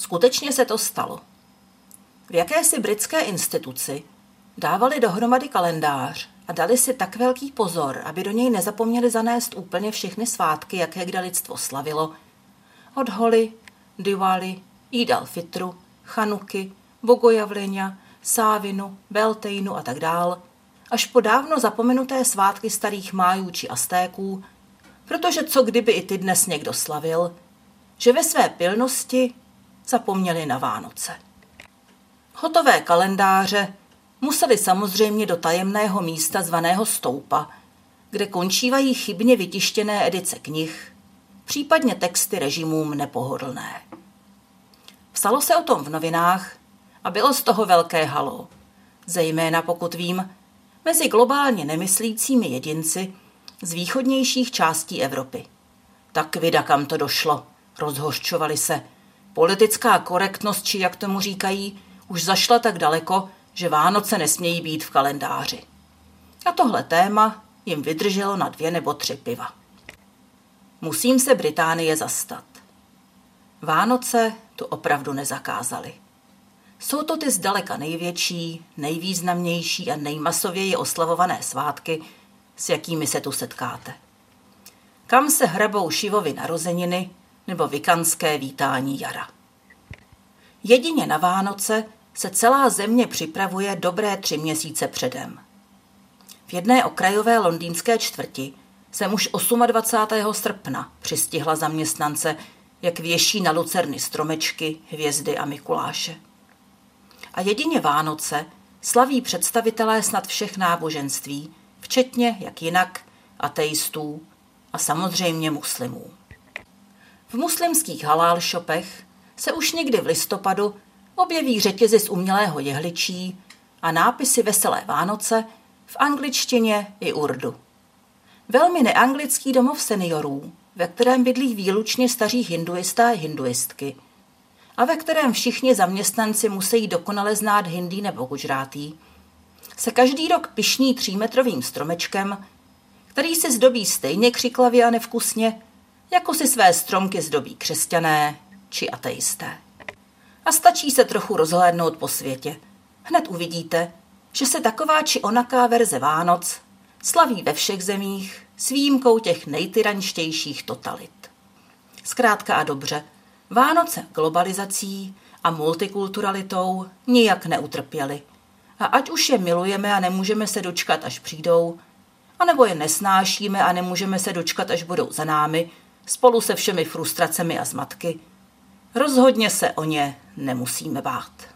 Skutečně se to stalo. V jakési britské instituci dávali dohromady kalendář a dali si tak velký pozor, aby do něj nezapomněli zanést úplně všechny svátky, jaké kde lidstvo slavilo. Od Holy, Diwali, Jídal Fitru, Chanuky, Bogojavlenia, Sávinu, Beltejnu a tak dál, až po dávno zapomenuté svátky starých májů či Aztéků, protože co kdyby i ty dnes někdo slavil, že ve své pilnosti zapomněli na Vánoce. Hotové kalendáře museli samozřejmě do tajemného místa zvaného Stoupa, kde končívají chybně vytištěné edice knih, případně texty režimům nepohodlné. Psalo se o tom v novinách a bylo z toho velké halo, zejména pokud vím, mezi globálně nemyslícími jedinci z východnějších částí Evropy. Tak vida, kam to došlo, rozhořčovali se. Politická korektnost, či jak tomu říkají, už zašla tak daleko, že Vánoce nesmějí být v kalendáři. A tohle téma jim vydrželo na dvě nebo tři piva. Musím se Británie zastat. Vánoce tu opravdu nezakázali. Jsou to ty zdaleka největší, nejvýznamnější a nejmasověji oslavované svátky, s jakými se tu setkáte. Kam se hrabou Šivovi narozeniny nebo vikanské vítání jara. Jedině na Vánoce se celá země připravuje dobré tři měsíce předem. V jedné okrajové londýnské čtvrti jsem už 28. srpna přistihla zaměstnance, jak věší na lucerny stromečky, hvězdy a Mikuláše. A jedině Vánoce slaví představitelé snad všech náboženství, včetně, jak jinak, ateistů a samozřejmě muslimů. V muslimských halál shopech se už někdy v listopadu objeví řetězy z umělého jehličí a nápisy Veselé Vánoce v angličtině i urdu. Velmi neanglický domov seniorů, ve kterém bydlí výlučně staří hinduisté a hinduistky a ve kterém všichni zaměstnanci musí dokonale znát hindi nebo gužrátý, se každý rok pišní třímetrovým stromečkem, který se zdobí stejně křiklavě a nevkusně, jako si své stromky zdobí křesťané či ateisté a stačí se trochu rozhlédnout po světě. Hned uvidíte, že se taková či onaká verze Vánoc slaví ve všech zemích s výjimkou těch nejtyranštějších totalit. Zkrátka a dobře, Vánoce globalizací a multikulturalitou nijak neutrpěly. A ať už je milujeme a nemůžeme se dočkat, až přijdou, anebo je nesnášíme a nemůžeme se dočkat, až budou za námi, spolu se všemi frustracemi a zmatky, rozhodně se o ně nemusíme bát.